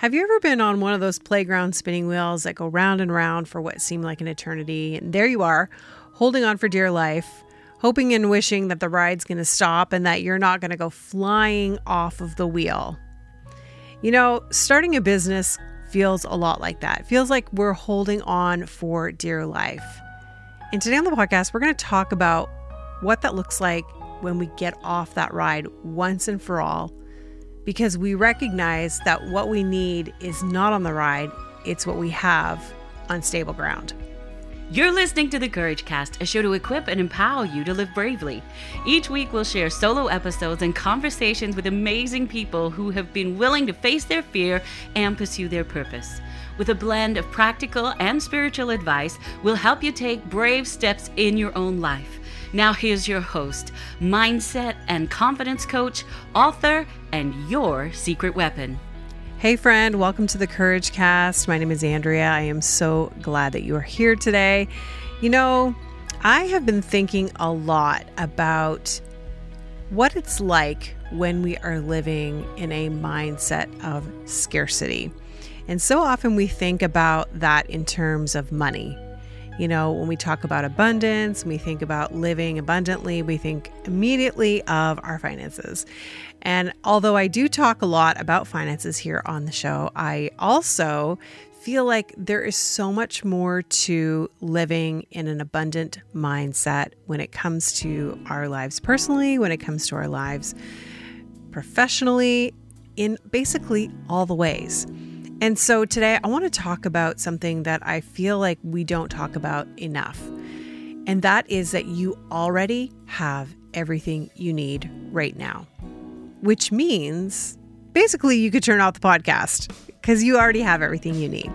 Have you ever been on one of those playground spinning wheels that go round and round for what seemed like an eternity? And there you are, holding on for dear life, hoping and wishing that the ride's going to stop and that you're not going to go flying off of the wheel. You know, starting a business feels a lot like that. It feels like we're holding on for dear life. And today on the podcast, we're going to talk about what that looks like when we get off that ride once and for all because we recognize that what we need is not on the ride, it's what we have on stable ground. You're listening to the Courage Cast, a show to equip and empower you to live bravely. Each week, we'll share solo episodes and conversations with amazing people who have been willing to face their fear and pursue their purpose. With a blend of practical and spiritual advice, we'll help you take brave steps in your own life. Now, here's your host, mindset and confidence coach, author, and your secret weapon. Hey, friend, welcome to the Courage Cast. My name is Andrea. I am so glad that you are here today. You know, I have been thinking a lot about what it's like when we are living in a mindset of scarcity. And so often we think about that in terms of money, you know, when we talk about abundance, we think about living abundantly, we think immediately of our finances. And although I do talk a lot about finances here on the show, I also feel like there is so much more to living in an abundant mindset when it comes to our lives personally, when it comes to our lives professionally, in basically all the ways. And so today I want to talk about something that I feel like we don't talk about enough. And that is that you already have everything you need right now, which means basically you could turn off the podcast because you already have everything you need.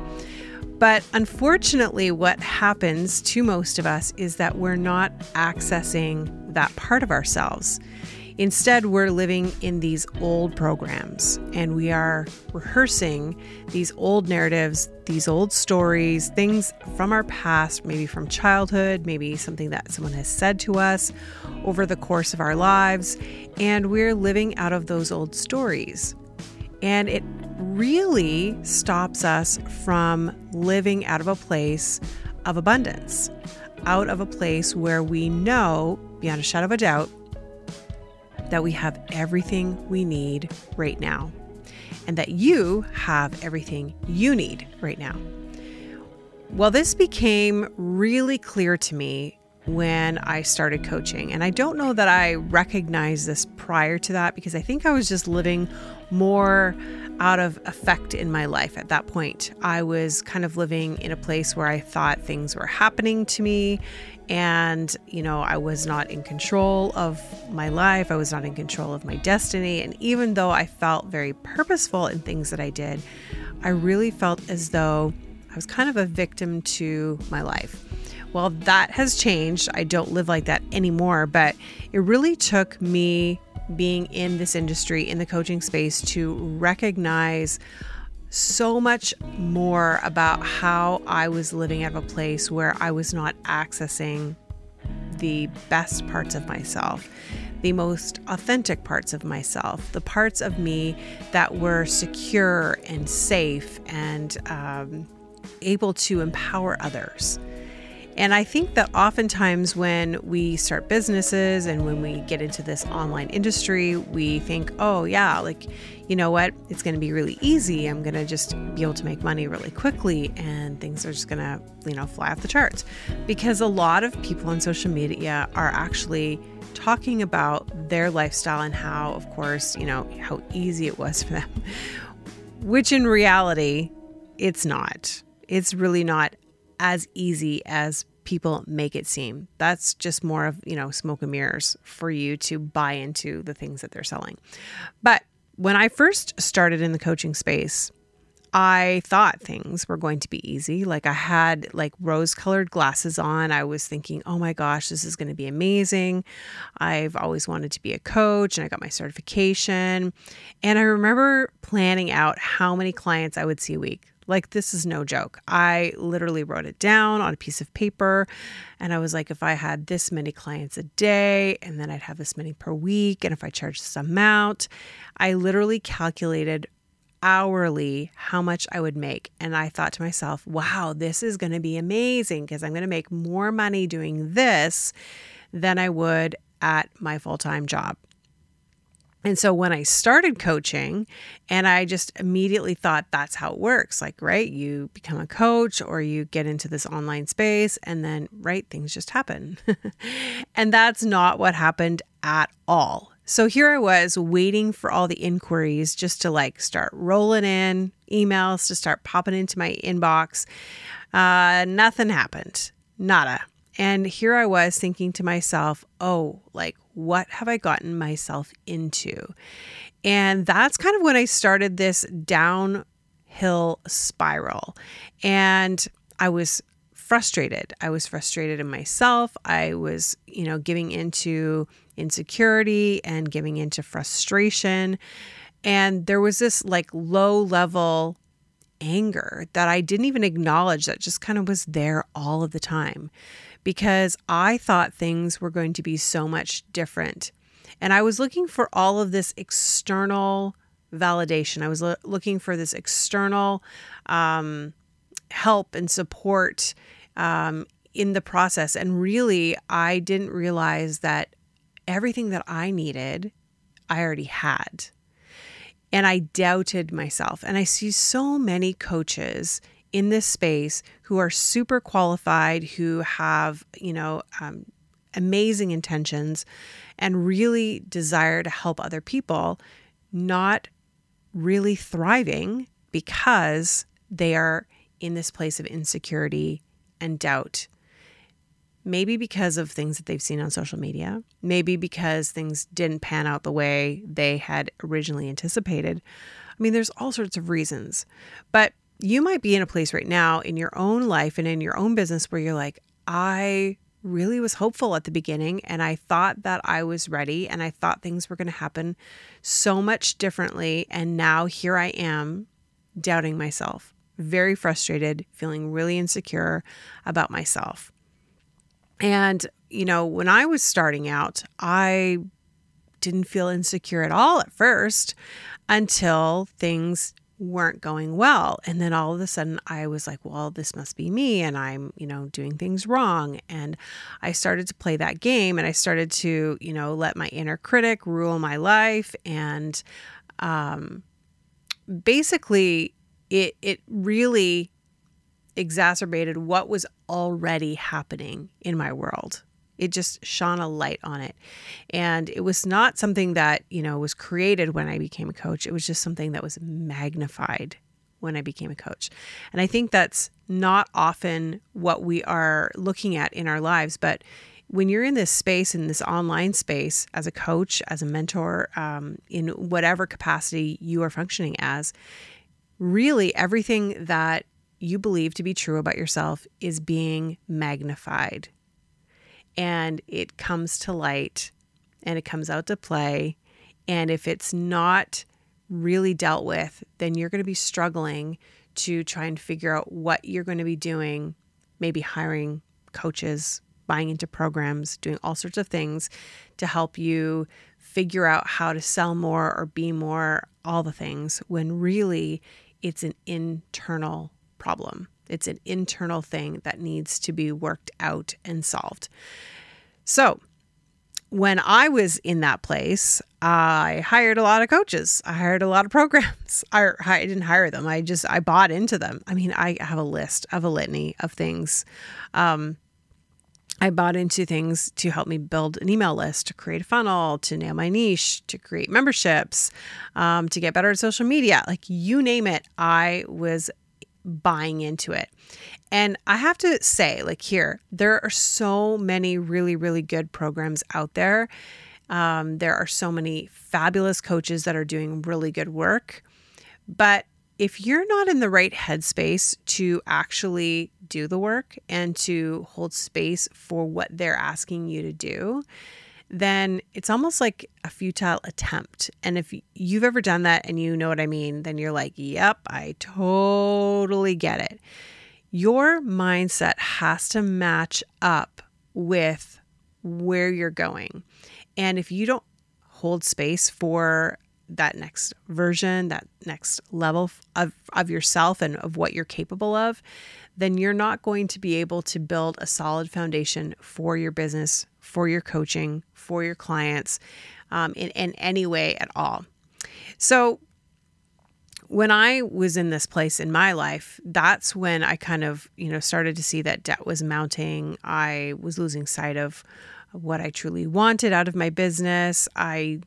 But unfortunately, what happens to most of us is that we're not accessing that part of ourselves. Instead, we're living in these old programs and we are rehearsing these old narratives, these old stories, things from our past, maybe from childhood, maybe something that someone has said to us over the course of our lives. And we're living out of those old stories. And it really stops us from living out of a place of abundance, out of a place where we know, beyond a shadow of a doubt, that we have everything we need right now and that you have everything you need right now. Well, this became really clear to me when I started coaching. And I don't know that I recognized this prior to that because I think I was just living more out of effect in my life at that point. I was kind of living in a place where I thought things were happening to me and, you know, I was not in control of my life. I was not in control of my destiny. And even though I felt very purposeful in things that I did, I really felt as though I was kind of a victim to my life. Well, that has changed. I don't live like that anymore, but it really took me being in this industry, in the coaching space, to recognize so much more about how I was living of a place where I was not accessing the best parts of myself, the most authentic parts of myself, the parts of me that were secure and safe and um, able to empower others. And I think that oftentimes when we start businesses and when we get into this online industry, we think, oh, yeah, like, you know what? It's going to be really easy. I'm going to just be able to make money really quickly and things are just going to, you know, fly off the charts. Because a lot of people on social media are actually talking about their lifestyle and how, of course, you know, how easy it was for them, which in reality, it's not. It's really not as easy as people make it seem. That's just more of, you know, smoke and mirrors for you to buy into the things that they're selling. But when I first started in the coaching space, I thought things were going to be easy. Like I had like rose colored glasses on. I was thinking, oh my gosh, this is going to be amazing. I've always wanted to be a coach and I got my certification. And I remember planning out how many clients I would see a week. Like, this is no joke. I literally wrote it down on a piece of paper. And I was like, if I had this many clients a day, and then I'd have this many per week, and if I charged this amount, I literally calculated hourly how much I would make. And I thought to myself, wow, this is going to be amazing because I'm going to make more money doing this than I would at my full time job. And so when I started coaching, and I just immediately thought that's how it works. Like, right, you become a coach or you get into this online space, and then, right, things just happen. and that's not what happened at all. So here I was waiting for all the inquiries just to like start rolling in, emails to start popping into my inbox. Uh, nothing happened. Nada. And here I was thinking to myself, oh, like, what have I gotten myself into? And that's kind of when I started this downhill spiral. And I was frustrated. I was frustrated in myself. I was, you know, giving into insecurity and giving into frustration. And there was this like low level anger that I didn't even acknowledge that just kind of was there all of the time because I thought things were going to be so much different. And I was looking for all of this external validation. I was lo- looking for this external um, help and support um, in the process. And really, I didn't realize that everything that I needed, I already had. And I doubted myself. And I see so many coaches in this space who are super qualified, who have, you know, um, amazing intentions and really desire to help other people, not really thriving because they are in this place of insecurity and doubt maybe because of things that they've seen on social media, maybe because things didn't pan out the way they had originally anticipated. I mean, there's all sorts of reasons. But you might be in a place right now in your own life and in your own business where you're like, I really was hopeful at the beginning and I thought that I was ready and I thought things were going to happen so much differently. And now here I am doubting myself, very frustrated, feeling really insecure about myself. And, you know, when I was starting out, I didn't feel insecure at all at first until things weren't going well. And then all of a sudden I was like, well, this must be me and I'm, you know, doing things wrong. And I started to play that game and I started to, you know, let my inner critic rule my life. And um, basically, it, it really exacerbated what was already happening in my world. It just shone a light on it. And it was not something that, you know, was created when I became a coach. It was just something that was magnified when I became a coach. And I think that's not often what we are looking at in our lives. But when you're in this space, in this online space, as a coach, as a mentor, um, in whatever capacity you are functioning as, really everything that you believe to be true about yourself is being magnified. And it comes to light and it comes out to play. And if it's not really dealt with, then you're going to be struggling to try and figure out what you're going to be doing, maybe hiring coaches, buying into programs, doing all sorts of things to help you figure out how to sell more or be more, all the things, when really it's an internal problem. It's an internal thing that needs to be worked out and solved. So, when I was in that place, I hired a lot of coaches. I hired a lot of programs. I, I didn't hire them. I just I bought into them. I mean, I have a list of a litany of things. Um, I bought into things to help me build an email list, to create a funnel, to nail my niche, to create memberships, um, to get better at social media. Like you name it, I was buying into it. And I have to say, like, here, there are so many really, really good programs out there. Um, there are so many fabulous coaches that are doing really good work. But if you're not in the right headspace to actually do the work and to hold space for what they're asking you to do, then it's almost like a futile attempt. And if you've ever done that and you know what I mean, then you're like, yep, I totally get it. Your mindset has to match up with where you're going. And if you don't hold space for that next version, that next level of, of yourself and of what you're capable of, then you're not going to be able to build a solid foundation for your business, for your coaching, for your clients um, in, in any way at all. So, when I was in this place in my life, that's when I kind of, you know, started to see that debt was mounting. I was losing sight of what I truly wanted out of my business. I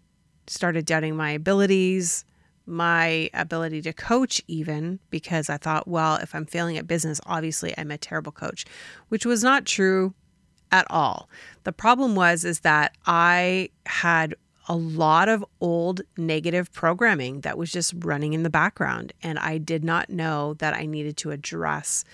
started doubting my abilities, my ability to coach, even because I thought, well, if I'm failing at business, obviously I'm a terrible coach, which was not true at all. The problem was is that I had a lot of old negative programming that was just running in the background and I did not know that I needed to address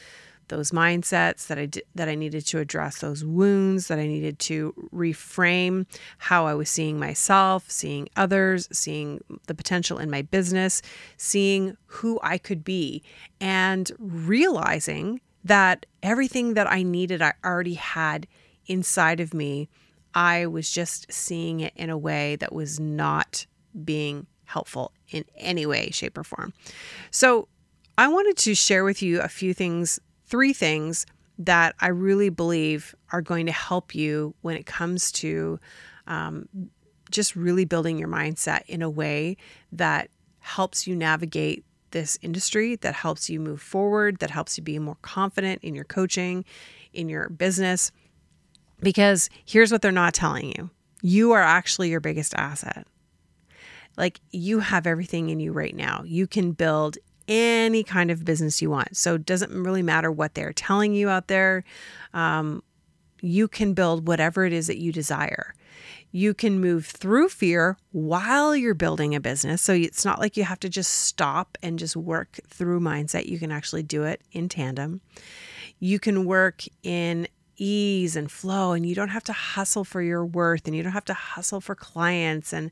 those mindsets that I did, that I needed to address those wounds that I needed to reframe how I was seeing myself, seeing others, seeing the potential in my business, seeing who I could be and realizing that everything that I needed I already had inside of me. I was just seeing it in a way that was not being helpful in any way, shape, or form. So, I wanted to share with you a few things three things that I really believe are going to help you when it comes to um, just really building your mindset in a way that helps you navigate this industry, that helps you move forward, that helps you be more confident in your coaching, in your business. Because here's what they're not telling you you are actually your biggest asset. Like you have everything in you right now. You can build any kind of business you want. So it doesn't really matter what they're telling you out there. Um, you can build whatever it is that you desire. You can move through fear while you're building a business. So it's not like you have to just stop and just work through mindset. You can actually do it in tandem. You can work in ease and flow, and you don't have to hustle for your worth and you don't have to hustle for clients and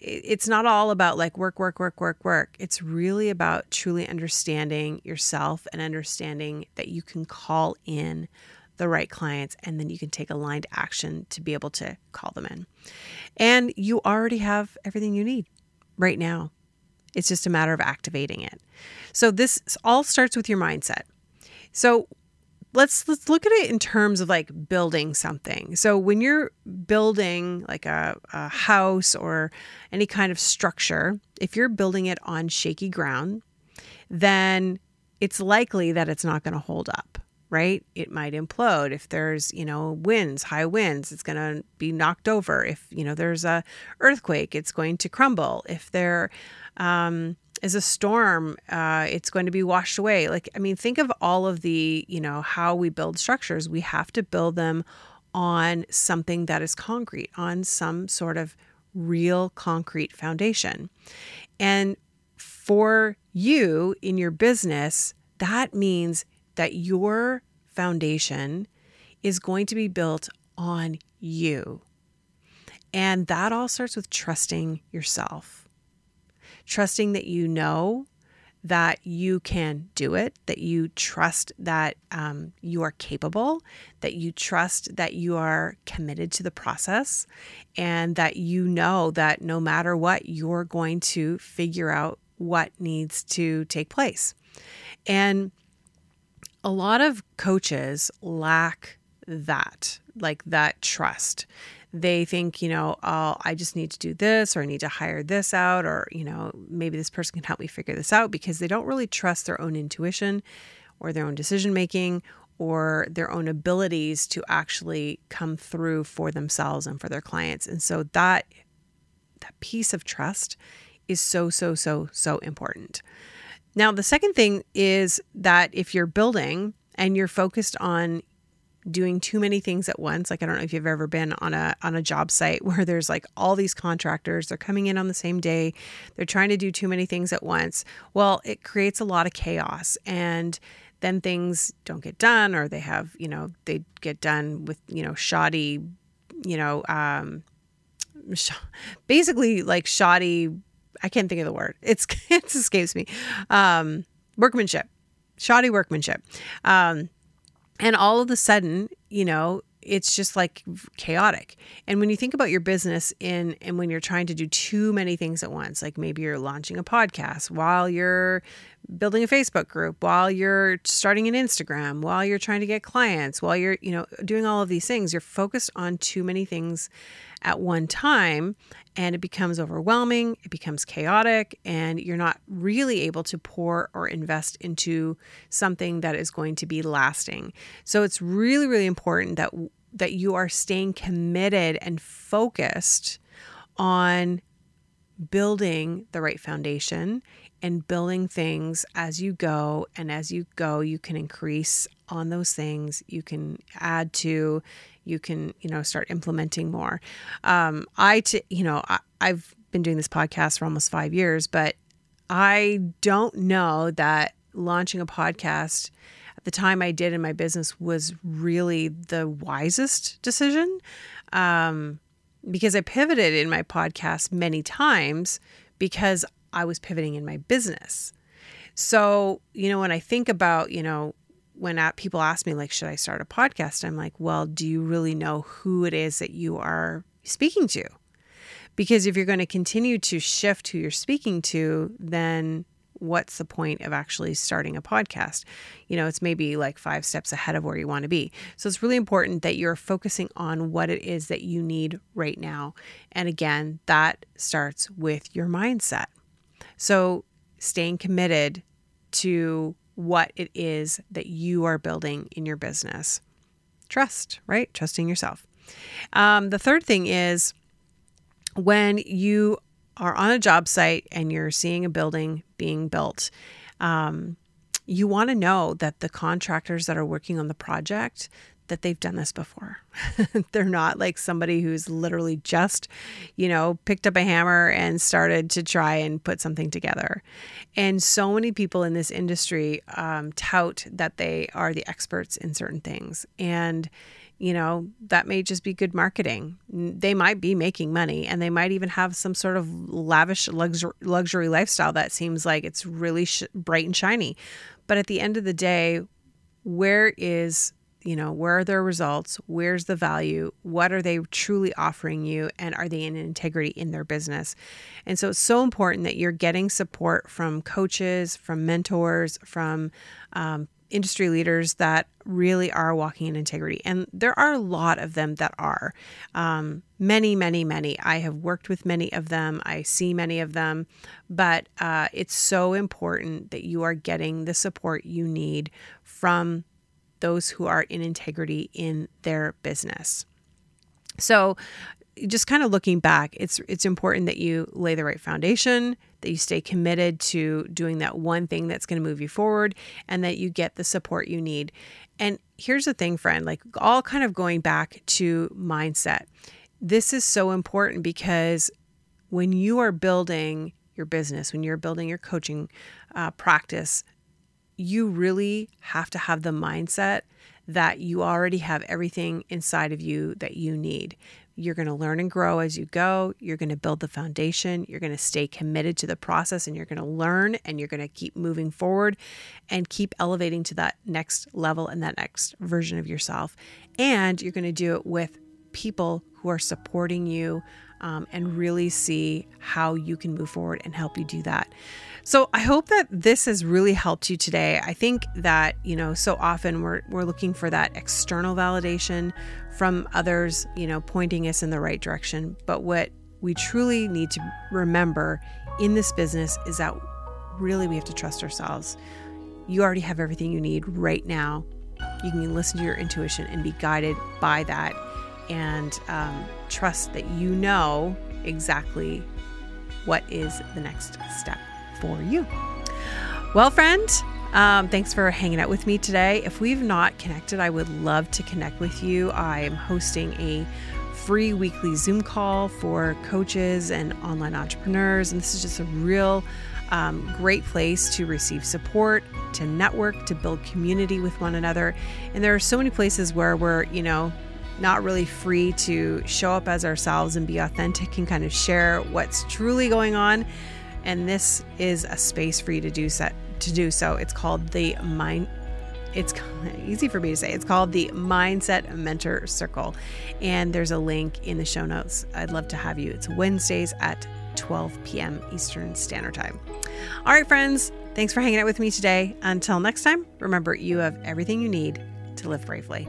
it's not all about like work, work, work, work, work. It's really about truly understanding yourself and understanding that you can call in the right clients and then you can take aligned action to be able to call them in. And you already have everything you need right now. It's just a matter of activating it. So this all starts with your mindset. So let's let's look at it in terms of like building something. So when you're building like a, a house or any kind of structure, if you're building it on shaky ground, then it's likely that it's not going to hold up right? It might implode. If there's you know winds high winds it's going to be knocked over. If you know there's a earthquake it's going to crumble. If there um, is a storm uh, it's going to be washed away. Like i mean think of all of the you know how we build structures. We have to build them on something that is concrete on some sort of real concrete foundation. And for you in your business that means that your foundation is going to be built on you and that all starts with trusting yourself trusting that you know that you can do it, that you trust that um, you are capable, that you trust that you are committed to the process, and that you know that no matter what, you're going to figure out what needs to take place. And a lot of coaches lack that, like that trust they think, you know, oh, I just need to do this or I need to hire this out or, you know, maybe this person can help me figure this out because they don't really trust their own intuition or their own decision making or their own abilities to actually come through for themselves and for their clients. And so that that piece of trust is so so so so important. Now, the second thing is that if you're building and you're focused on doing too many things at once like i don't know if you've ever been on a on a job site where there's like all these contractors they're coming in on the same day they're trying to do too many things at once well it creates a lot of chaos. And then things don't get done or they have you know they get done with you know shoddy you know um sh- basically like shoddy i can't think of the word. It's it escapes me. Um workmanship. Shoddy workmanship. Um and all of a sudden, you know, it's just like chaotic. And when you think about your business in and when you're trying to do too many things at once, like maybe you're launching a podcast while you're building a Facebook group, while you're starting an Instagram, while you're trying to get clients, while you're, you know, doing all of these things, you're focused on too many things at one time and it becomes overwhelming, it becomes chaotic, and you're not really able to pour or invest into something that is going to be lasting. So it's really, really important that that you are staying committed and focused on building the right foundation and building things as you go and as you go you can increase on those things you can add to you can you know start implementing more. Um, i t- you know I, i've been doing this podcast for almost five years but i don't know that launching a podcast at the time i did in my business was really the wisest decision. Um, because i pivoted in my podcast many times because i was pivoting in my business. So you know when i think about you know when people ask me like should i start a podcast? I'm like well do you really know who it is that you are speaking to? Because if you're going to continue to shift who you're speaking to then what's the point of actually starting a podcast? You know it's maybe like five steps ahead of where you want to be. So it's really important that you're focusing on what it is that you need right now. And again that starts with your mindset. So staying committed to what it is that you are building in your business. Trust, right? Trusting yourself. Um, the third thing is when you are on a job site and you're seeing a building being built, um, you want to know that the contractors that are working on the project that they've done this before. They're not like somebody who's literally just, you know, picked up a hammer and started to try and put something together. And so many people in this industry um, tout that they are the experts in certain things. And you know, that may just be good marketing. They might be making money and they might even have some sort of lavish luxury, luxury lifestyle that seems like it's really sh- bright and shiny. But at the end of the day, where is you know, where are their results? Where's the value? What are they truly offering you? And are they in integrity in their business? And so it's so important that you're getting support from coaches, from mentors, from um, industry leaders that really are walking in integrity. And there are a lot of them that are. Um, many, many, many. I have worked with many of them, I see many of them, but uh, it's so important that you are getting the support you need from those who are in integrity in their business. So, just kind of looking back, it's it's important that you lay the right foundation, that you stay committed to doing that one thing that's going to move you forward and that you get the support you need. And here's the thing, friend, like all kind of going back to mindset. This is so important because when you are building your business, when you're building your coaching uh, practice, you really have to have the mindset that you already have everything inside of you that you need. You're going to learn and grow as you go. You're going to build the foundation. You're going to stay committed to the process and you're going to learn and you're going to keep moving forward and keep elevating to that next level and that next version of yourself. And you're going to do it with people who are supporting you um, and really see how you can move forward and help you do that. So I hope that this has really helped you today. I think that, you know, so often we're, we're looking for that external validation from others, you know, pointing us in the right direction. But what we truly need to remember in this business is that really we have to trust ourselves. You already have everything you need right now. You can listen to your intuition and be guided by that and um, trust that you know exactly what is the next step for you. Well, friend, um, thanks for hanging out with me today. If we've not connected, I would love to connect with you. I am hosting a free weekly Zoom call for coaches and online entrepreneurs, and this is just a real um, great place to receive support, to network, to build community with one another. And there are so many places where we're, you know, not really free to show up as ourselves and be authentic and kind of share what's truly going on. And this is a space for you to do so. To do so, it's called the mind. it's easy for me to say. It's called the Mindset Mentor Circle. And there's a link in the show notes. I'd love to have you. It's Wednesdays at 12 p.m. Eastern Standard Time. All right, friends, thanks for hanging out with me today. Until next time, remember you have everything you need to live bravely.